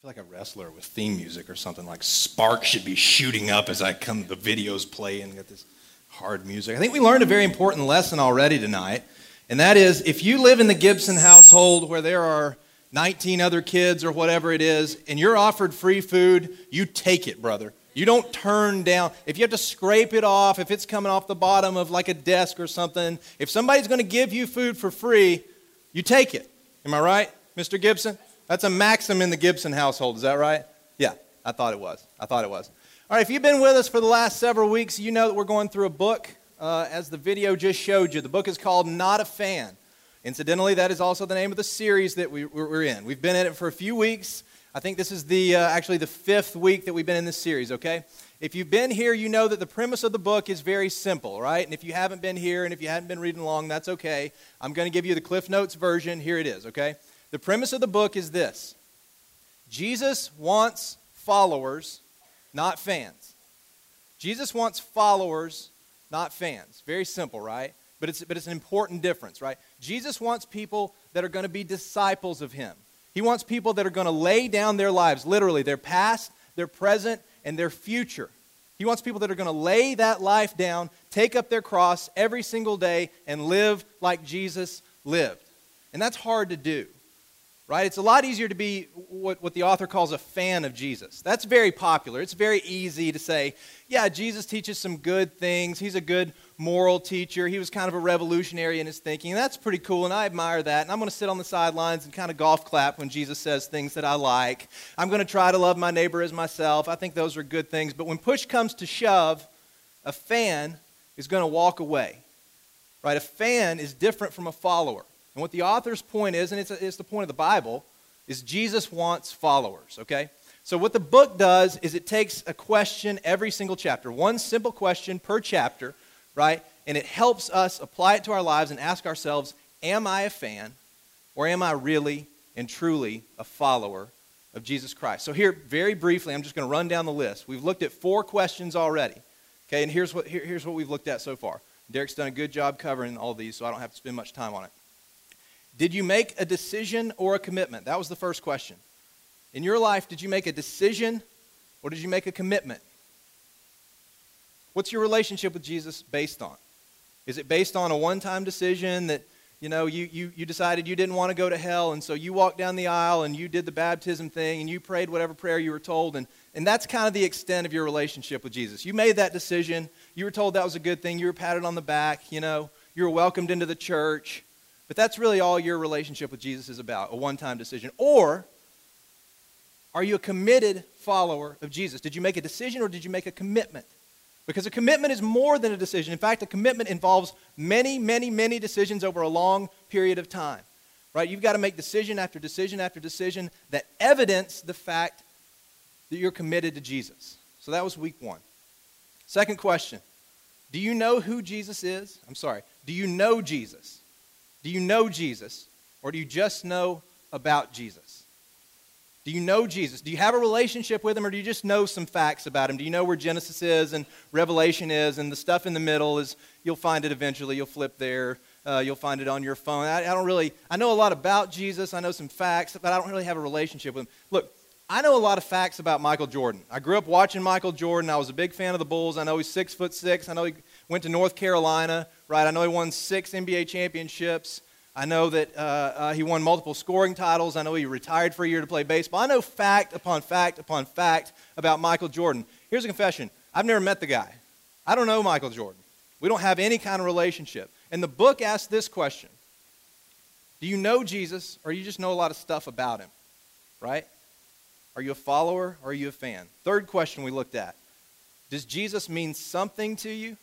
feel like a wrestler with theme music or something like sparks should be shooting up as I come the videos play and get this hard music. I think we learned a very important lesson already tonight, and that is if you live in the Gibson household where there are 19 other kids or whatever it is, and you're offered free food, you take it, brother. You don't turn down. If you have to scrape it off, if it's coming off the bottom of like a desk or something, if somebody's going to give you food for free, you take it. Am I right, Mr. Gibson? That's a maxim in the Gibson household. Is that right? Yeah, I thought it was. I thought it was. All right, if you've been with us for the last several weeks, you know that we're going through a book, uh, as the video just showed you. The book is called Not a Fan. Incidentally, that is also the name of the series that we, are in. We've been in it for a few weeks. I think this is the uh, actually the fifth week that we've been in this series. Okay, if you've been here, you know that the premise of the book is very simple, right? And if you haven't been here and if you haven't been reading along, that's okay. I'm going to give you the Cliff Notes version. Here it is. Okay. The premise of the book is this Jesus wants followers, not fans. Jesus wants followers, not fans. Very simple, right? But it's, but it's an important difference, right? Jesus wants people that are going to be disciples of him. He wants people that are going to lay down their lives, literally, their past, their present, and their future. He wants people that are going to lay that life down, take up their cross every single day, and live like Jesus lived. And that's hard to do right? It's a lot easier to be what, what the author calls a fan of Jesus. That's very popular. It's very easy to say, yeah, Jesus teaches some good things. He's a good moral teacher. He was kind of a revolutionary in his thinking. That's pretty cool, and I admire that. And I'm going to sit on the sidelines and kind of golf clap when Jesus says things that I like. I'm going to try to love my neighbor as myself. I think those are good things. But when push comes to shove, a fan is going to walk away, right? A fan is different from a follower. And what the author's point is, and it's, a, it's the point of the Bible, is Jesus wants followers, okay? So, what the book does is it takes a question every single chapter, one simple question per chapter, right? And it helps us apply it to our lives and ask ourselves, am I a fan or am I really and truly a follower of Jesus Christ? So, here, very briefly, I'm just going to run down the list. We've looked at four questions already, okay? And here's what, here, here's what we've looked at so far. Derek's done a good job covering all these, so I don't have to spend much time on it. Did you make a decision or a commitment? That was the first question. In your life, did you make a decision or did you make a commitment? What's your relationship with Jesus based on? Is it based on a one time decision that, you know, you, you, you decided you didn't want to go to hell, and so you walked down the aisle and you did the baptism thing and you prayed whatever prayer you were told, and, and that's kind of the extent of your relationship with Jesus. You made that decision, you were told that was a good thing, you were patted on the back, you know, you were welcomed into the church, but that's really all your relationship with Jesus is about a one time decision. Or are you a committed follower of Jesus? Did you make a decision or did you make a commitment? Because a commitment is more than a decision. In fact, a commitment involves many, many, many decisions over a long period of time. Right? You've got to make decision after decision after decision that evidence the fact that you're committed to Jesus. So that was week one. Second question Do you know who Jesus is? I'm sorry. Do you know Jesus? Do you know Jesus? Or do you just know about Jesus? Do you know Jesus? Do you have a relationship with him, or do you just know some facts about him? Do you know where Genesis is and Revelation is, and the stuff in the middle is, you'll find it eventually, you'll flip there, uh, you'll find it on your phone. I, I don't really, I know a lot about Jesus, I know some facts, but I don't really have a relationship with him. Look, I know a lot of facts about Michael Jordan. I grew up watching Michael Jordan. I was a big fan of the Bulls. I know he's six foot six. I know he went to North Carolina, right? I know he won six NBA championships. I know that uh, uh, he won multiple scoring titles. I know he retired for a year to play baseball. I know fact upon fact upon fact about Michael Jordan. Here's a confession I've never met the guy. I don't know Michael Jordan. We don't have any kind of relationship. And the book asks this question Do you know Jesus, or you just know a lot of stuff about him? Right? Are you a follower, or are you a fan? Third question we looked at Does Jesus mean something to you,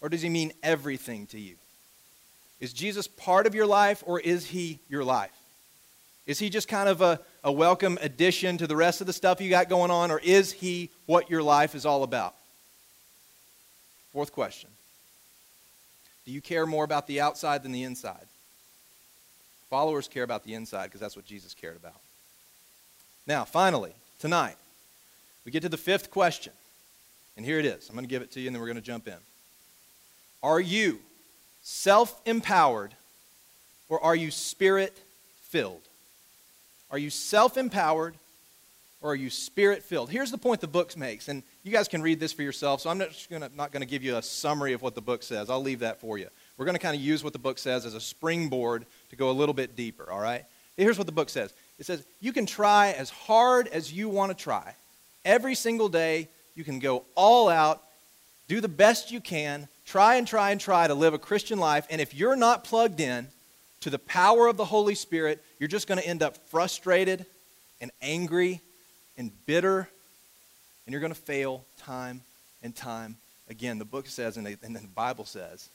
or does he mean everything to you? Is Jesus part of your life or is he your life? Is he just kind of a, a welcome addition to the rest of the stuff you got going on, or is he what your life is all about? Fourth question Do you care more about the outside than the inside? Followers care about the inside because that's what Jesus cared about. Now, finally, tonight, we get to the fifth question. And here it is. I'm going to give it to you and then we're going to jump in. Are you self empowered or are you spirit filled? Are you self empowered or are you spirit filled? Here's the point the book makes, and you guys can read this for yourself, so I'm not gonna, not going to give you a summary of what the book says. I'll leave that for you. We're going to kind of use what the book says as a springboard to go a little bit deeper, all right? Here's what the book says it says, You can try as hard as you want to try. Every single day, you can go all out, do the best you can, try and try and try to live a Christian life, and if you're not plugged in to the power of the Holy Spirit, you're just going to end up frustrated and angry and bitter, and you're going to fail time and time again. The book says, and, the Bible says,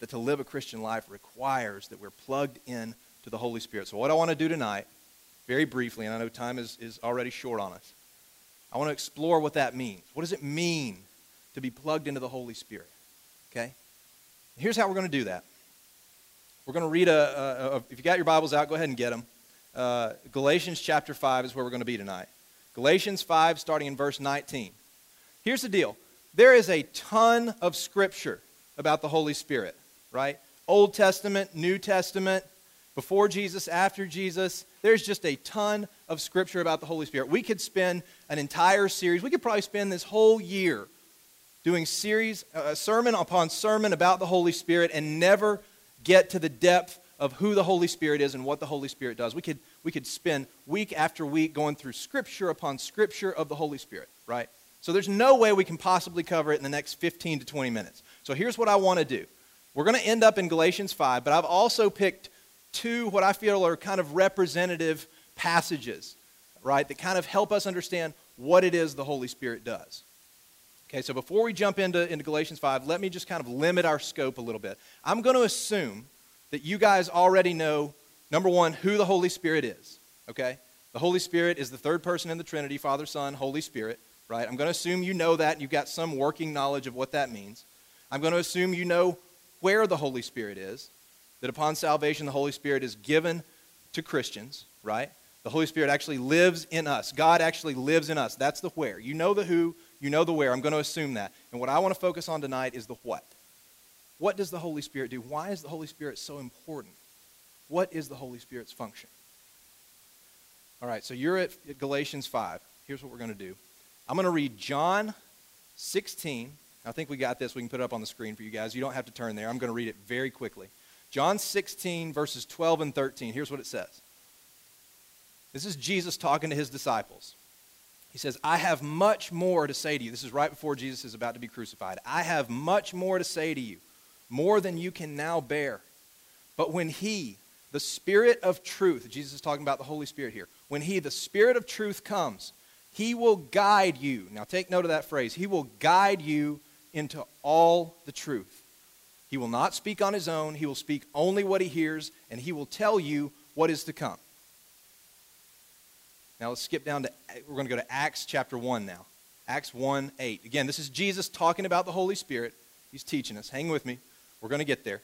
that to live a Christian life requires that we're plugged in to the Holy Spirit. So, what I want to do tonight, very briefly, and I know time is, is already short on us, I want to explore what that means. What does it mean to be plugged into the Holy Spirit? Okay? Here's how we're going to do that. We're going to read a, a, a, if you got your Bibles out, go ahead and get them. Uh, Galatians chapter 5 is where we're going to be tonight. Galatians 5, starting in verse 19. Here's the deal there is a ton of scripture about the Holy Spirit, right? Old Testament, New Testament, before Jesus, after Jesus. There's just a ton of scripture about the Holy Spirit. We could spend an entire series, we could probably spend this whole year doing series, uh, sermon upon sermon about the Holy Spirit and never get to the depth of who the Holy Spirit is and what the Holy Spirit does. We could, we could spend week after week going through scripture upon scripture of the Holy Spirit, right? So there's no way we can possibly cover it in the next 15 to 20 minutes. So here's what I want to do. We're going to end up in Galatians 5, but I've also picked two what I feel are kind of representative passages, right, that kind of help us understand what it is the Holy Spirit does. Okay, so before we jump into, into Galatians 5, let me just kind of limit our scope a little bit. I'm going to assume that you guys already know, number one, who the Holy Spirit is. Okay? The Holy Spirit is the third person in the Trinity Father, Son, Holy Spirit, right? I'm going to assume you know that you've got some working knowledge of what that means. I'm going to assume you know where the Holy Spirit is, that upon salvation, the Holy Spirit is given to Christians, right? The Holy Spirit actually lives in us. God actually lives in us. That's the where. You know the who, you know the where. I'm going to assume that. And what I want to focus on tonight is the what. What does the Holy Spirit do? Why is the Holy Spirit so important? What is the Holy Spirit's function? All right, so you're at Galatians 5. Here's what we're going to do I'm going to read John 16. I think we got this. We can put it up on the screen for you guys. You don't have to turn there. I'm going to read it very quickly. John 16, verses 12 and 13. Here's what it says. This is Jesus talking to his disciples. He says, I have much more to say to you. This is right before Jesus is about to be crucified. I have much more to say to you, more than you can now bear. But when He, the Spirit of truth, Jesus is talking about the Holy Spirit here, when He, the Spirit of truth, comes, He will guide you. Now take note of that phrase. He will guide you into all the truth. He will not speak on His own, He will speak only what He hears, and He will tell you what is to come. Now let's skip down to, we're going to go to Acts chapter 1 now. Acts 1 8. Again, this is Jesus talking about the Holy Spirit. He's teaching us. Hang with me. We're going to get there.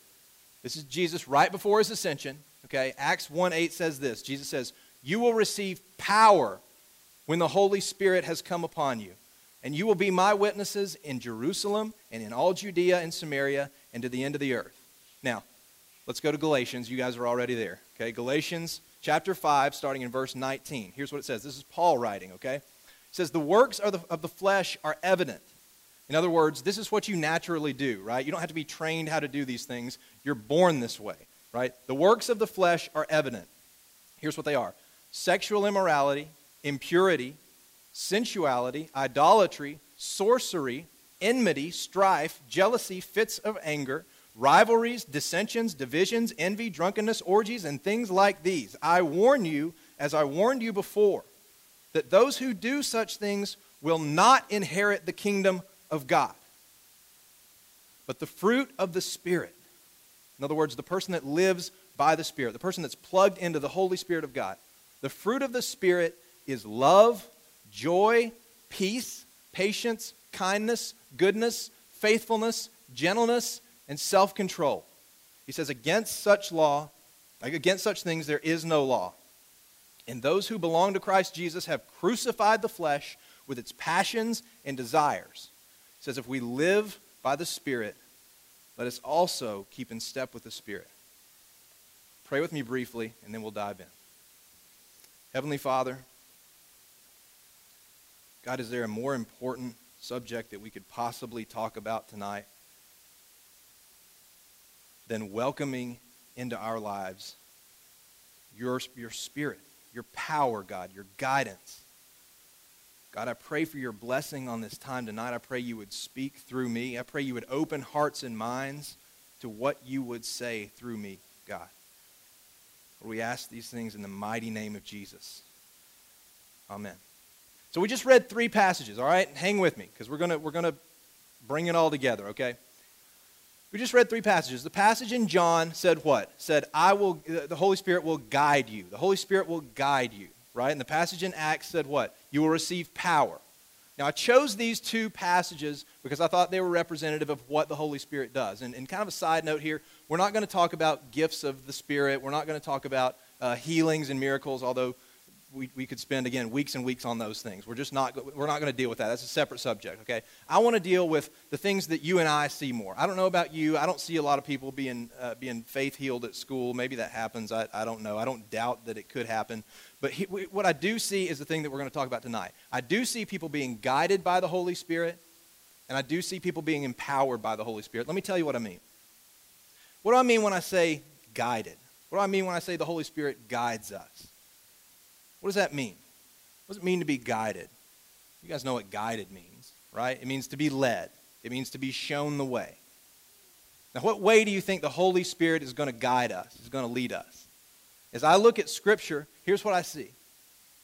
This is Jesus right before his ascension. Okay, Acts 1 8 says this Jesus says, You will receive power when the Holy Spirit has come upon you. And you will be my witnesses in Jerusalem and in all Judea and Samaria and to the end of the earth. Now, let's go to Galatians. You guys are already there. Okay, Galatians chapter 5, starting in verse 19. Here's what it says. This is Paul writing, okay? It says, The works of the, of the flesh are evident. In other words, this is what you naturally do, right? You don't have to be trained how to do these things. You're born this way, right? The works of the flesh are evident. Here's what they are sexual immorality, impurity, sensuality, idolatry, sorcery, enmity, strife, jealousy, fits of anger rivalries, dissensions, divisions, envy, drunkenness, orgies, and things like these. I warn you, as I warned you before, that those who do such things will not inherit the kingdom of God. But the fruit of the Spirit, in other words, the person that lives by the Spirit, the person that's plugged into the Holy Spirit of God, the fruit of the Spirit is love, joy, peace, patience, kindness, goodness, faithfulness, gentleness, and self control. He says, Against such law, against such things, there is no law. And those who belong to Christ Jesus have crucified the flesh with its passions and desires. He says, If we live by the Spirit, let us also keep in step with the Spirit. Pray with me briefly, and then we'll dive in. Heavenly Father, God, is there a more important subject that we could possibly talk about tonight than welcoming into our lives your, your spirit, your power, God, your guidance? God, I pray for your blessing on this time tonight. I pray you would speak through me. I pray you would open hearts and minds to what you would say through me, God. We ask these things in the mighty name of Jesus. Amen. So we just read three passages, all right? Hang with me because we're going to we're going to bring it all together, okay? We just read three passages. The passage in John said what? Said I will the Holy Spirit will guide you. The Holy Spirit will guide you, right? And the passage in Acts said what? You will receive power. Now, I chose these two passages because I thought they were representative of what the Holy Spirit does. And, and kind of a side note here, we're not going to talk about gifts of the Spirit. We're not going to talk about uh, healings and miracles, although we, we could spend, again, weeks and weeks on those things. We're just not, we're not going to deal with that. That's a separate subject, okay? I want to deal with the things that you and I see more. I don't know about you. I don't see a lot of people being, uh, being faith healed at school. Maybe that happens. I, I don't know. I don't doubt that it could happen. But he, what I do see is the thing that we're going to talk about tonight. I do see people being guided by the Holy Spirit, and I do see people being empowered by the Holy Spirit. Let me tell you what I mean. What do I mean when I say guided? What do I mean when I say the Holy Spirit guides us? What does that mean? What does it mean to be guided? You guys know what guided means, right? It means to be led, it means to be shown the way. Now, what way do you think the Holy Spirit is going to guide us, is going to lead us? As I look at Scripture, here's what I see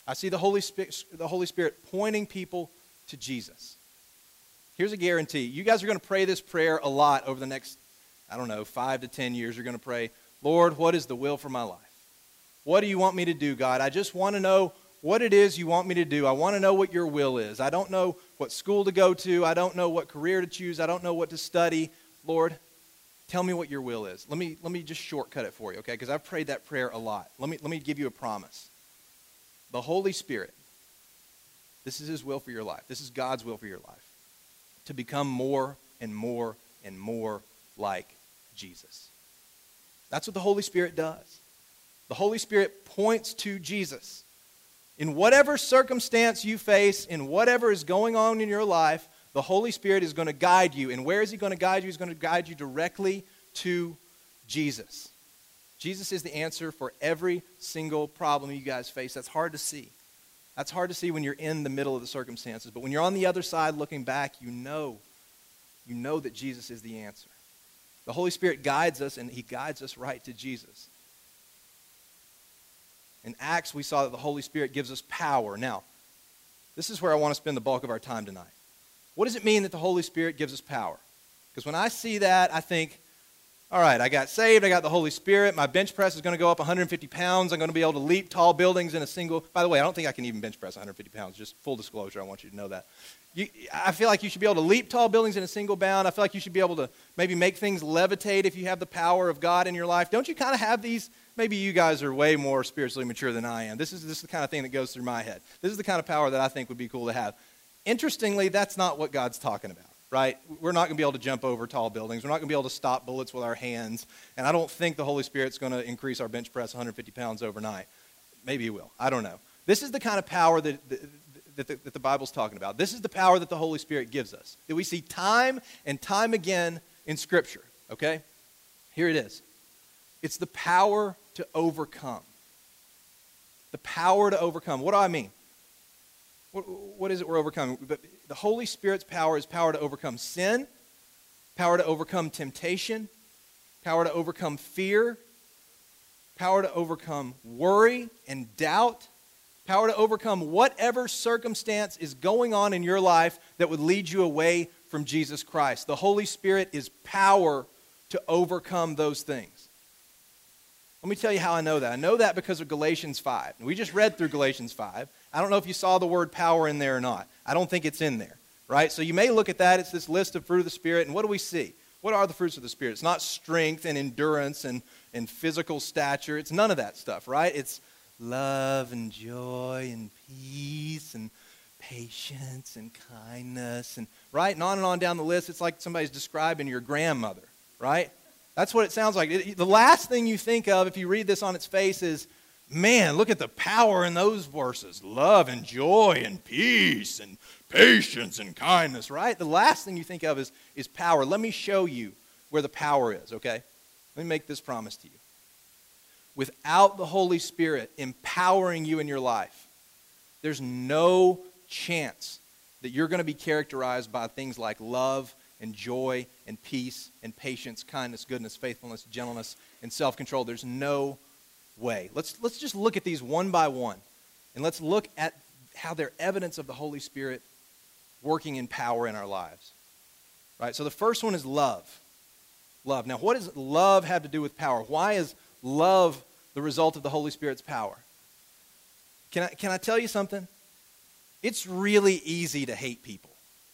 I see the Holy, Spirit, the Holy Spirit pointing people to Jesus. Here's a guarantee. You guys are going to pray this prayer a lot over the next, I don't know, five to ten years. You're going to pray, Lord, what is the will for my life? What do you want me to do, God? I just want to know what it is you want me to do. I want to know what your will is. I don't know what school to go to. I don't know what career to choose. I don't know what to study. Lord, tell me what your will is. Let me, let me just shortcut it for you, okay? Because I've prayed that prayer a lot. Let me, let me give you a promise. The Holy Spirit, this is His will for your life. This is God's will for your life. To become more and more and more like Jesus. That's what the Holy Spirit does. The Holy Spirit points to Jesus. In whatever circumstance you face, in whatever is going on in your life, the Holy Spirit is going to guide you. And where is He going to guide you? He's going to guide you directly to Jesus. Jesus is the answer for every single problem you guys face. That's hard to see. That's hard to see when you're in the middle of the circumstances. But when you're on the other side looking back, you know, you know that Jesus is the answer. The Holy Spirit guides us, and He guides us right to Jesus. In Acts, we saw that the Holy Spirit gives us power. Now, this is where I want to spend the bulk of our time tonight. What does it mean that the Holy Spirit gives us power? Because when I see that, I think, all right, I got saved, I got the Holy Spirit, my bench press is going to go up 150 pounds, I'm going to be able to leap tall buildings in a single. By the way, I don't think I can even bench press 150 pounds, just full disclosure, I want you to know that. You, I feel like you should be able to leap tall buildings in a single bound. I feel like you should be able to maybe make things levitate if you have the power of God in your life. Don't you kind of have these maybe you guys are way more spiritually mature than I am. This is, this is the kind of thing that goes through my head. This is the kind of power that I think would be cool to have. Interestingly, that's not what God's talking about, right? We're not going to be able to jump over tall buildings. We're not going to be able to stop bullets with our hands. And I don't think the Holy Spirit's going to increase our bench press 150 pounds overnight. Maybe He will. I don't know. This is the kind of power that, that, that, the, that the Bible's talking about. This is the power that the Holy Spirit gives us, that we see time and time again in Scripture, okay? Here it is. It's the power to overcome. The power to overcome. What do I mean? What, what is it we're overcoming? But The Holy Spirit's power is power to overcome sin, power to overcome temptation, power to overcome fear, power to overcome worry and doubt, power to overcome whatever circumstance is going on in your life that would lead you away from Jesus Christ. The Holy Spirit is power to overcome those things. Let me tell you how I know that. I know that because of Galatians 5. We just read through Galatians 5. I don't know if you saw the word power in there or not. I don't think it's in there, right? So you may look at that. It's this list of fruit of the Spirit. And what do we see? What are the fruits of the Spirit? It's not strength and endurance and, and physical stature. It's none of that stuff, right? It's love and joy and peace and patience and kindness and right and on and on down the list. It's like somebody's describing your grandmother, right? That's what it sounds like. It, the last thing you think of if you read this on its face is Man, look at the power in those verses love and joy and peace and patience and kindness, right? The last thing you think of is, is power. Let me show you where the power is, okay? Let me make this promise to you. Without the Holy Spirit empowering you in your life, there's no chance that you're going to be characterized by things like love and joy and peace and patience, kindness, goodness, faithfulness, gentleness, and self control. There's no way. Let's, let's just look at these one by one. And let's look at how they're evidence of the Holy Spirit working in power in our lives. Right? So the first one is love. Love. Now, what does love have to do with power? Why is love the result of the Holy Spirit's power? Can I, can I tell you something? It's really easy to hate people,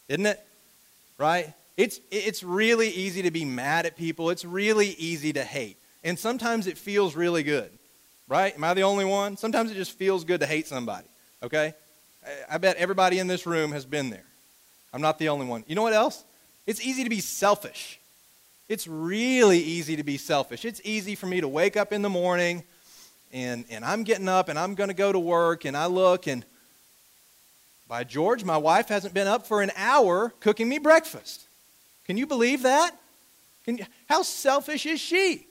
isn't it? Right? It's, it's really easy to be mad at people. It's really easy to hate. And sometimes it feels really good right? Am I the only one? Sometimes it just feels good to hate somebody, okay? I bet everybody in this room has been there. I'm not the only one. You know what else? It's easy to be selfish. It's really easy to be selfish. It's easy for me to wake up in the morning and, and I'm getting up and I'm going to go to work and I look and by George, my wife hasn't been up for an hour cooking me breakfast. Can you believe that? You, how selfish is she?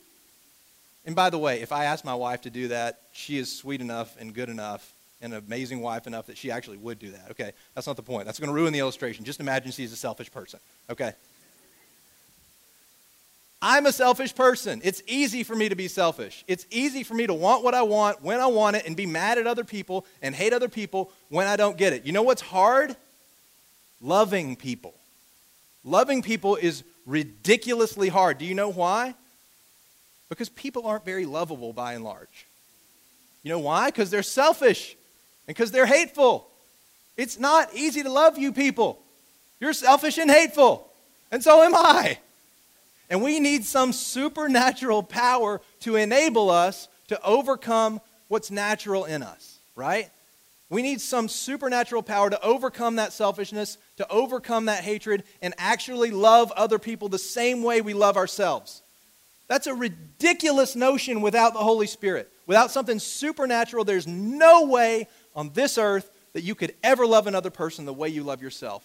And by the way, if I asked my wife to do that, she is sweet enough and good enough and an amazing wife enough that she actually would do that. Okay, that's not the point. That's going to ruin the illustration. Just imagine she's a selfish person. Okay. I'm a selfish person. It's easy for me to be selfish. It's easy for me to want what I want when I want it and be mad at other people and hate other people when I don't get it. You know what's hard? Loving people. Loving people is ridiculously hard. Do you know why? Because people aren't very lovable by and large. You know why? Because they're selfish and because they're hateful. It's not easy to love you people. You're selfish and hateful, and so am I. And we need some supernatural power to enable us to overcome what's natural in us, right? We need some supernatural power to overcome that selfishness, to overcome that hatred, and actually love other people the same way we love ourselves. That's a ridiculous notion without the Holy Spirit. Without something supernatural, there's no way on this earth that you could ever love another person the way you love yourself.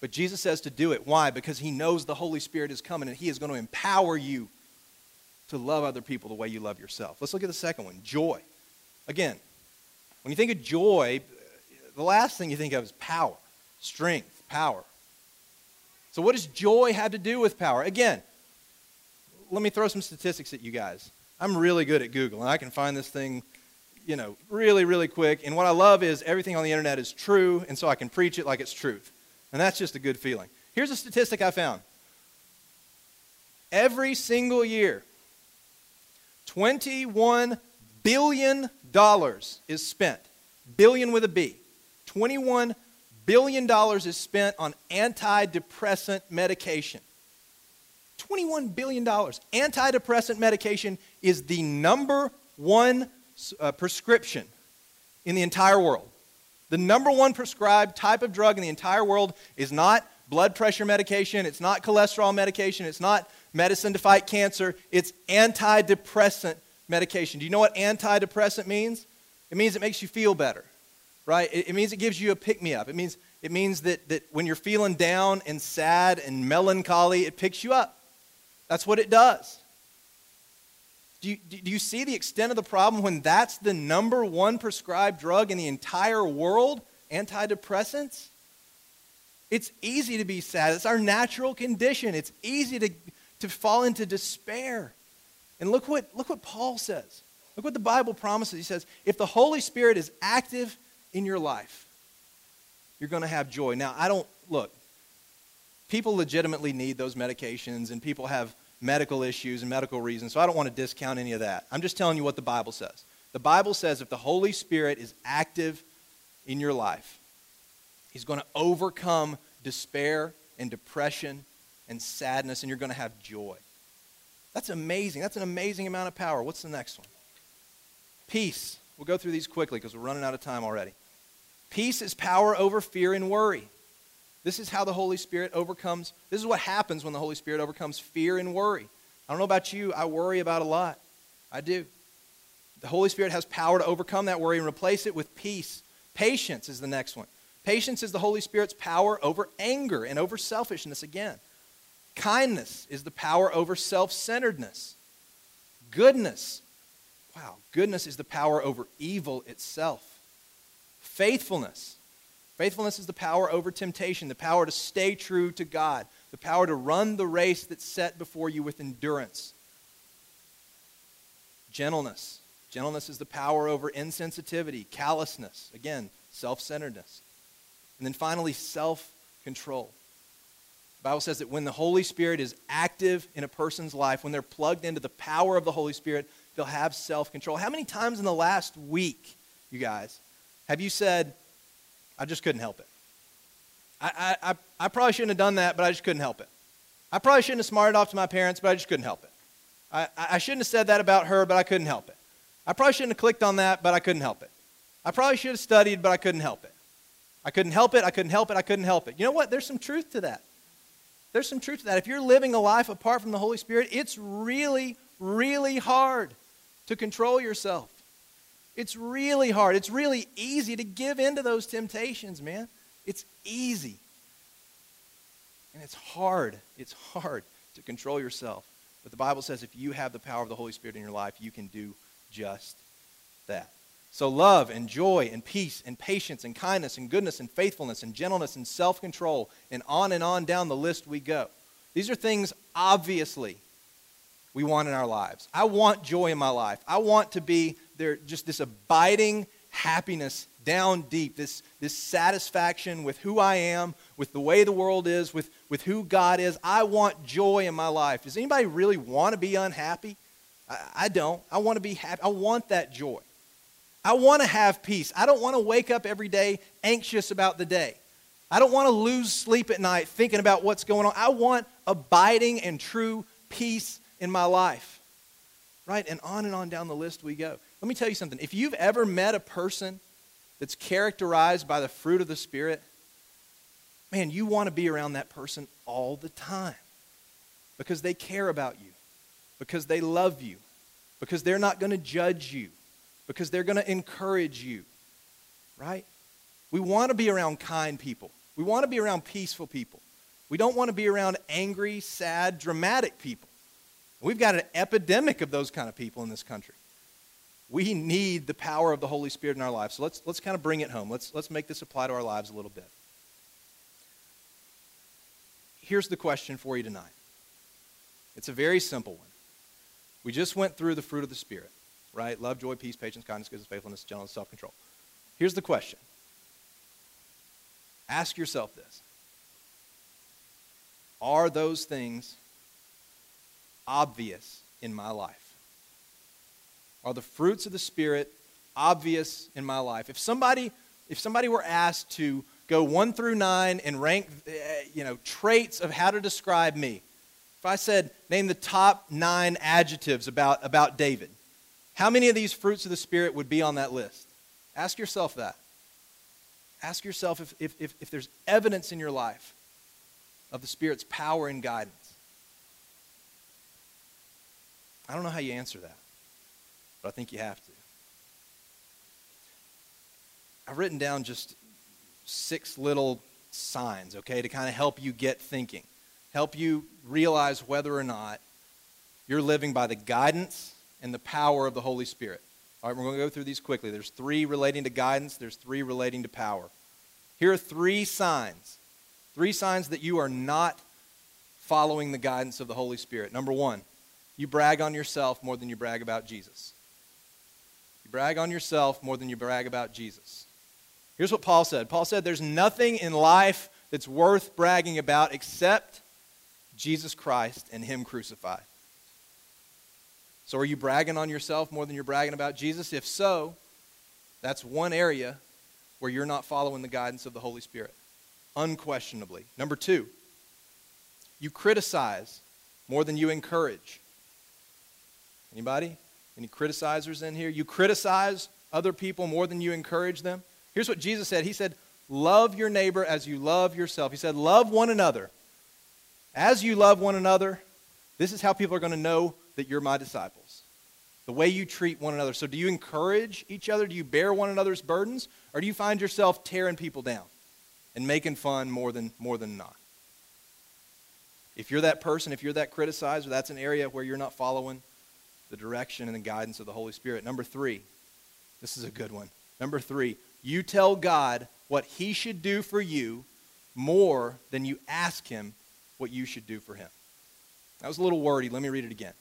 But Jesus says to do it. Why? Because he knows the Holy Spirit is coming and he is going to empower you to love other people the way you love yourself. Let's look at the second one joy. Again, when you think of joy, the last thing you think of is power, strength, power. So, what does joy have to do with power? Again, let me throw some statistics at you guys. I'm really good at Google, and I can find this thing, you know, really, really quick. And what I love is everything on the internet is true, and so I can preach it like it's truth. And that's just a good feeling. Here's a statistic I found. Every single year, $21 billion dollars is spent. Billion with a B. $21 billion is spent on antidepressant medication. $21 billion. Antidepressant medication is the number one uh, prescription in the entire world. The number one prescribed type of drug in the entire world is not blood pressure medication, it's not cholesterol medication, it's not medicine to fight cancer, it's antidepressant medication. Do you know what antidepressant means? It means it makes you feel better, right? It, it means it gives you a pick me up. It means, it means that, that when you're feeling down and sad and melancholy, it picks you up. That's what it does. Do you, do you see the extent of the problem when that's the number one prescribed drug in the entire world? Antidepressants? It's easy to be sad. It's our natural condition. It's easy to, to fall into despair. And look what, look what Paul says. Look what the Bible promises. He says, if the Holy Spirit is active in your life, you're going to have joy. Now, I don't, look, people legitimately need those medications and people have medical issues and medical reasons, so I don't want to discount any of that. I'm just telling you what the Bible says. The Bible says if the Holy Spirit is active in your life, He's going to overcome despair and depression and sadness, and you're going to have joy. That's amazing. That's an amazing amount of power. What's the next one? Peace. We'll go through these quickly because we're running out of time already. Peace is power over fear and worry. This is how the Holy Spirit overcomes. This is what happens when the Holy Spirit overcomes fear and worry. I don't know about you, I worry about a lot. I do. The Holy Spirit has power to overcome that worry and replace it with peace. Patience is the next one. Patience is the Holy Spirit's power over anger and over selfishness again. Kindness is the power over self centeredness. Goodness, wow, goodness is the power over evil itself. Faithfulness, faithfulness is the power over temptation, the power to stay true to God, the power to run the race that's set before you with endurance. Gentleness, gentleness is the power over insensitivity, callousness, again, self centeredness. And then finally, self control. Bible says that when the Holy Spirit is active in a person's life, when they're plugged into the power of the Holy Spirit, they'll have self control. How many times in the last week, you guys, have you said, I just couldn't help it? I, I, I probably shouldn't have done that, but I just couldn't help it. I probably shouldn't have smarted off to my parents, but I just couldn't help it. I, I shouldn't have said that about her, but I couldn't help it. I probably shouldn't have clicked on that, but I couldn't help it. I probably should have studied, but I couldn't help it. I couldn't help it, I couldn't help it, I couldn't help it. You know what? There's some truth to that. There's some truth to that. If you're living a life apart from the Holy Spirit, it's really, really hard to control yourself. It's really hard. It's really easy to give into those temptations, man. It's easy. And it's hard. It's hard to control yourself. But the Bible says if you have the power of the Holy Spirit in your life, you can do just that. So, love and joy and peace and patience and kindness and goodness and faithfulness and gentleness and self control, and on and on down the list we go. These are things, obviously, we want in our lives. I want joy in my life. I want to be there, just this abiding happiness down deep, this, this satisfaction with who I am, with the way the world is, with, with who God is. I want joy in my life. Does anybody really want to be unhappy? I, I don't. I want to be happy. I want that joy. I want to have peace. I don't want to wake up every day anxious about the day. I don't want to lose sleep at night thinking about what's going on. I want abiding and true peace in my life. Right? And on and on down the list we go. Let me tell you something. If you've ever met a person that's characterized by the fruit of the Spirit, man, you want to be around that person all the time because they care about you, because they love you, because they're not going to judge you, because they're going to encourage you, right? We want to be around kind people. We want to be around peaceful people. We don't want to be around angry, sad, dramatic people. We've got an epidemic of those kind of people in this country. We need the power of the Holy Spirit in our lives. So let's, let's kind of bring it home. Let's, let's make this apply to our lives a little bit. Here's the question for you tonight it's a very simple one. We just went through the fruit of the Spirit, right? Love, joy, peace, patience, kindness, goodness, faithfulness, gentleness, self control. Here's the question Ask yourself this Are those things obvious in my life? Are the fruits of the Spirit obvious in my life? If somebody, if somebody were asked to go one through nine and rank, eh, you know, traits of how to describe me, if I said, name the top nine adjectives about, about David, how many of these fruits of the Spirit would be on that list? Ask yourself that. Ask yourself if, if, if, if there's evidence in your life of the Spirit's power and guidance. I don't know how you answer that but I think you have to. I've written down just six little signs, okay, to kind of help you get thinking, help you realize whether or not you're living by the guidance and the power of the Holy Spirit. All right, we're going to go through these quickly. There's three relating to guidance, there's three relating to power. Here are three signs. Three signs that you are not following the guidance of the Holy Spirit. Number one, you brag on yourself more than you brag about Jesus. You brag on yourself more than you brag about Jesus. Here's what Paul said Paul said, There's nothing in life that's worth bragging about except Jesus Christ and Him crucified. So, are you bragging on yourself more than you're bragging about Jesus? If so, that's one area where you're not following the guidance of the Holy Spirit. Unquestionably. Number two, you criticize more than you encourage. Anybody? Any criticizers in here? You criticize other people more than you encourage them? Here's what Jesus said He said, Love your neighbor as you love yourself. He said, Love one another. As you love one another, this is how people are going to know that you're my disciples. the way you treat one another. So, do you encourage each other? Do you bear one another's burdens? Or do you find yourself tearing people down and making fun more than, more than not? If you're that person, if you're that criticizer, that's an area where you're not following the direction and the guidance of the Holy Spirit. Number three, this is a good one. Number three, you tell God what He should do for you more than you ask Him what you should do for Him. That was a little wordy. Let me read it again.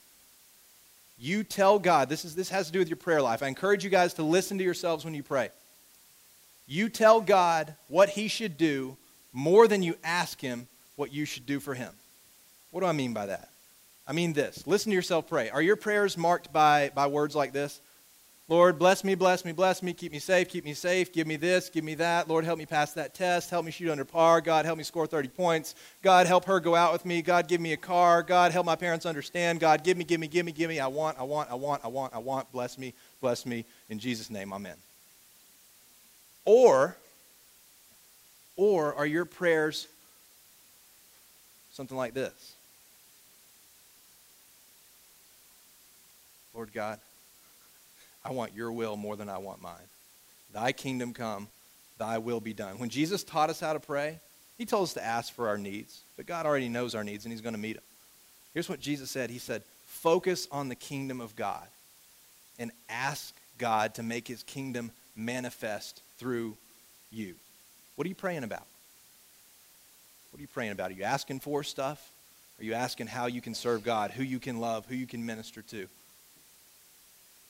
You tell God, this, is, this has to do with your prayer life. I encourage you guys to listen to yourselves when you pray. You tell God what He should do more than you ask Him what you should do for Him. What do I mean by that? I mean this. Listen to yourself pray. Are your prayers marked by, by words like this? Lord, bless me, bless me, bless me, keep me safe, keep me safe, give me this, give me that. Lord, help me pass that test, help me shoot under par. God, help me score 30 points. God, help her go out with me. God, give me a car. God, help my parents understand. God, give me, give me, give me, give me. I want, I want, I want, I want, I want. Bless me, bless me. In Jesus' name, amen. Or, or are your prayers something like this? Lord God, I want your will more than I want mine. Thy kingdom come, thy will be done. When Jesus taught us how to pray, he told us to ask for our needs, but God already knows our needs and he's going to meet them. Here's what Jesus said He said, Focus on the kingdom of God and ask God to make his kingdom manifest through you. What are you praying about? What are you praying about? Are you asking for stuff? Are you asking how you can serve God, who you can love, who you can minister to?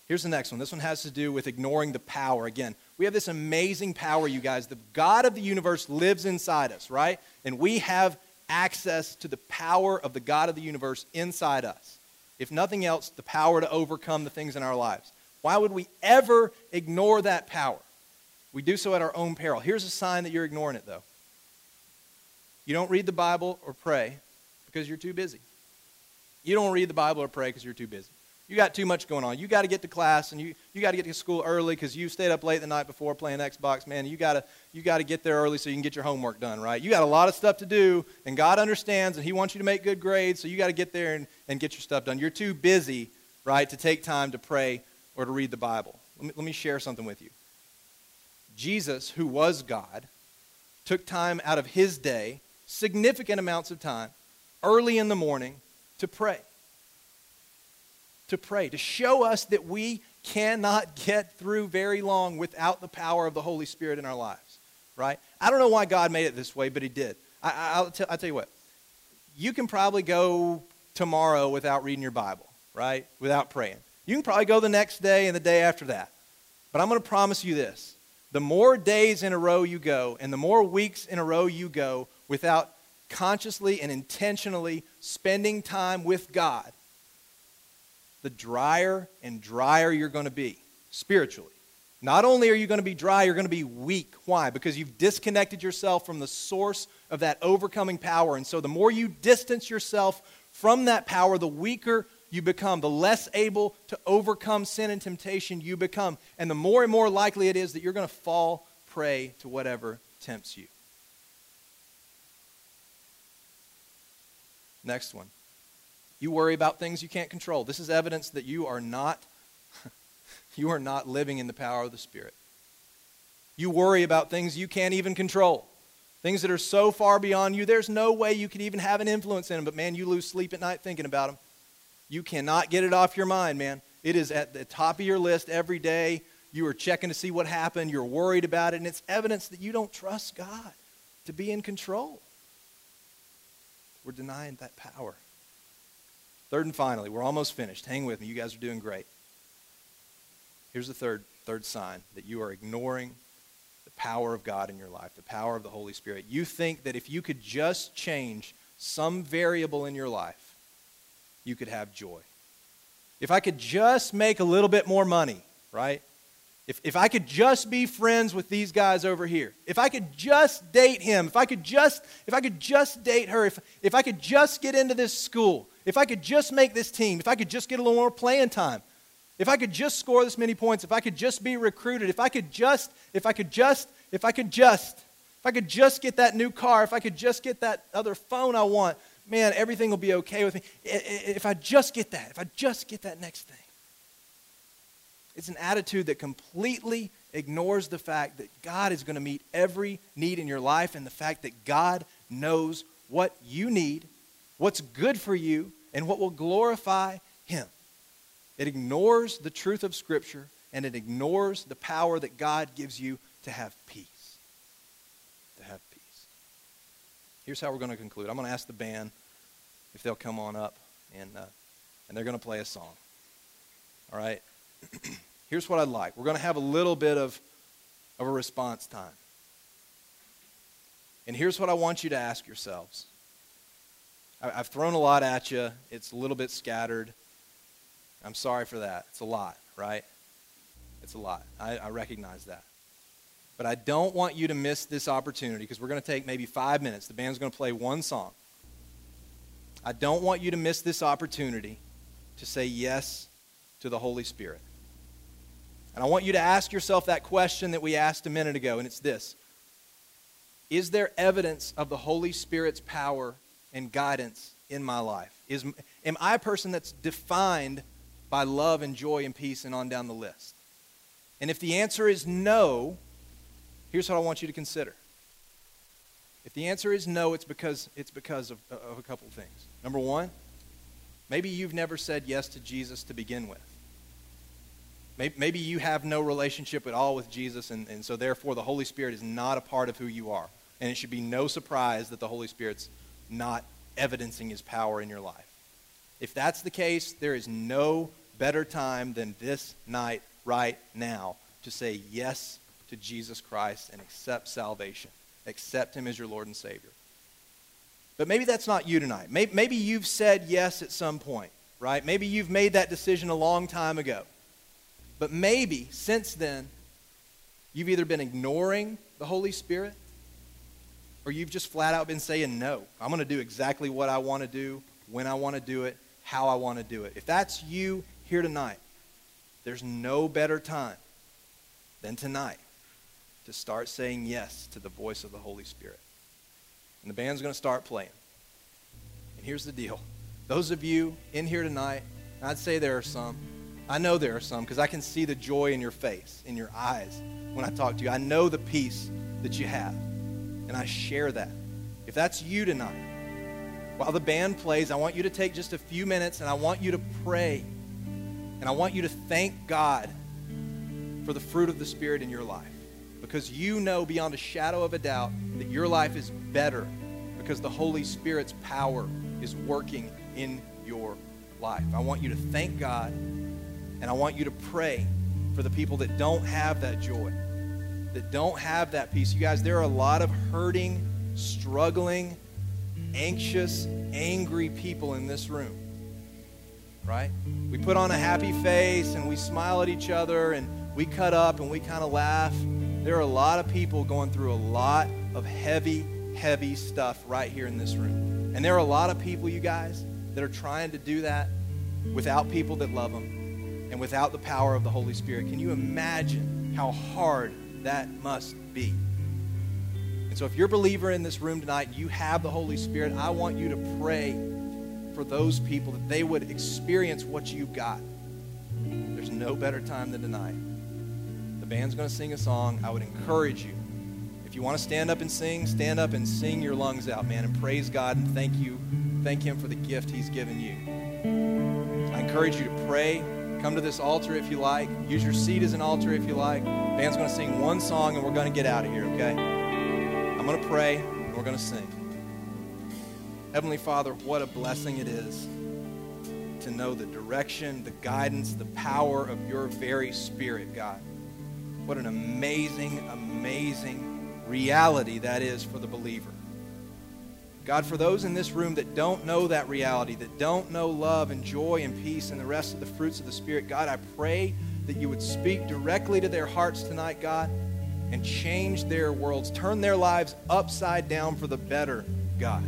Here's the next one. This one has to do with ignoring the power. Again, we have this amazing power, you guys. The God of the universe lives inside us, right? And we have access to the power of the God of the universe inside us. If nothing else, the power to overcome the things in our lives. Why would we ever ignore that power? We do so at our own peril. Here's a sign that you're ignoring it, though. You don't read the Bible or pray because you're too busy. You don't read the Bible or pray because you're too busy. You got too much going on. You got to get to class and you, you got to get to school early because you stayed up late the night before playing Xbox. Man, you got to you got to get there early so you can get your homework done, right? You got a lot of stuff to do, and God understands and He wants you to make good grades, so you got to get there and, and get your stuff done. You're too busy, right, to take time to pray or to read the Bible. Let me, let me share something with you. Jesus, who was God, took time out of His day, significant amounts of time, early in the morning, to pray to pray, to show us that we cannot get through very long without the power of the Holy Spirit in our lives, right? I don't know why God made it this way, but He did. I, will tell you what, you can probably go tomorrow without reading your Bible, right? Without praying. You can probably go the next day and the day after that. But I'm going to promise you this the more days in a row you go and the more weeks in a row you go without consciously and intentionally spending time with God, the drier and drier you're going to be spiritually. Not only are you going to be dry, you're going to be weak. Why? Because you've disconnected yourself from the source of that overcoming power. And so the more you distance yourself from that power, the weaker you become, the less able to overcome sin and temptation you become. And the more and more likely it is that you're going to fall prey to whatever tempts you. Next one. You worry about things you can't control. This is evidence that you are not you are not living in the power of the Spirit. You worry about things you can't even control. Things that are so far beyond you, there's no way you could even have an influence in them. But man, you lose sleep at night thinking about them. You cannot get it off your mind, man. It is at the top of your list every day. You are checking to see what happened. You're worried about it. And it's evidence that you don't trust God to be in control. We're denying that power. Third and finally, we're almost finished. Hang with me. You guys are doing great. Here's the third, third sign that you are ignoring the power of God in your life, the power of the Holy Spirit. You think that if you could just change some variable in your life, you could have joy. If I could just make a little bit more money, right? If, if I could just be friends with these guys over here, if I could just date him, if I could just, if I could just date her, if, if I could just get into this school, if I could just make this team, if I could just get a little more playing time, if I could just score this many points, if I could just be recruited, if I could just, if I could just, if I could just, if I could just get that new car, if I could just get that other phone I want, man, everything will be okay with me. If I just get that, if I just get that next thing. It's an attitude that completely ignores the fact that God is going to meet every need in your life and the fact that God knows what you need, what's good for you, and what will glorify Him. It ignores the truth of Scripture and it ignores the power that God gives you to have peace. To have peace. Here's how we're going to conclude. I'm going to ask the band if they'll come on up and, uh, and they're going to play a song. All right? Here's what I'd like. We're going to have a little bit of, of a response time. And here's what I want you to ask yourselves. I've thrown a lot at you, it's a little bit scattered. I'm sorry for that. It's a lot, right? It's a lot. I, I recognize that. But I don't want you to miss this opportunity because we're going to take maybe five minutes. The band's going to play one song. I don't want you to miss this opportunity to say yes to the Holy Spirit. And I want you to ask yourself that question that we asked a minute ago, and it's this Is there evidence of the Holy Spirit's power and guidance in my life? Is, am I a person that's defined by love and joy and peace and on down the list? And if the answer is no, here's what I want you to consider. If the answer is no, it's because, it's because of, of a couple things. Number one, maybe you've never said yes to Jesus to begin with. Maybe you have no relationship at all with Jesus, and, and so therefore the Holy Spirit is not a part of who you are. And it should be no surprise that the Holy Spirit's not evidencing his power in your life. If that's the case, there is no better time than this night, right now, to say yes to Jesus Christ and accept salvation. Accept him as your Lord and Savior. But maybe that's not you tonight. Maybe, you've said yes at some point, right? Maybe you've made that decision a long time ago. But maybe since then, you've either been ignoring the Holy Spirit or you've just flat out been saying, no, I'm going to do exactly what I want to do, when I want to do it, how I want to do it. If that's you here tonight, there's no better time than tonight to start saying yes to the voice of the Holy Spirit. And the band's going to start playing. And here's the deal those of you in here tonight, I'd say there are some, I know there are some because I can see the joy in your face, in your eyes when I talk to you. I know the peace that you have, and I share that. If that's you tonight, while the band plays, I want you to take just a few minutes and I want you to pray. And I want you to thank God for the fruit of the Spirit in your life because you know beyond a shadow of a doubt that your life is better because the Holy Spirit's power is working in your life. I want you to thank God and I want you to pray for the people that don't have that joy, that don't have that peace. You guys, there are a lot of hurting, struggling, anxious, angry people in this room. Right? We put on a happy face and we smile at each other and we cut up and we kind of laugh. There are a lot of people going through a lot of heavy, heavy stuff right here in this room. And there are a lot of people, you guys, that are trying to do that without people that love them and without the power of the Holy Spirit. Can you imagine how hard that must be? And so, if you're a believer in this room tonight, you have the Holy Spirit, I want you to pray for those people that they would experience what you've got. There's no better time than tonight. The band's going to sing a song. I would encourage you. If you want to stand up and sing, stand up and sing your lungs out, man, and praise God and thank you. Thank Him for the gift He's given you. I encourage you to pray Come to this altar if you like. Use your seat as an altar if you like. Band's going to sing one song and we're going to get out of here, okay? I'm going to pray and we're going to sing. Heavenly Father, what a blessing it is to know the direction, the guidance, the power of your very spirit, God. What an amazing, amazing reality that is for the believer. God, for those in this room that don't know that reality, that don't know love and joy and peace and the rest of the fruits of the Spirit, God, I pray that you would speak directly to their hearts tonight, God, and change their worlds, turn their lives upside down for the better, God.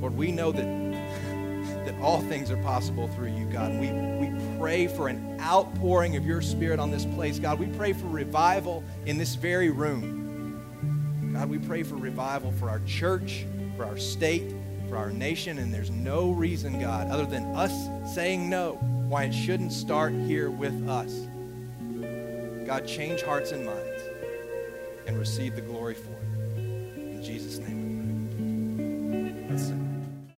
Lord, we know that, that all things are possible through you, God. We, we pray for an outpouring of your Spirit on this place, God. We pray for revival in this very room. God, we pray for revival for our church, for our state, for our nation. And there's no reason, God, other than us saying no, why it shouldn't start here with us. God, change hearts and minds and receive the glory for it. In Jesus' name.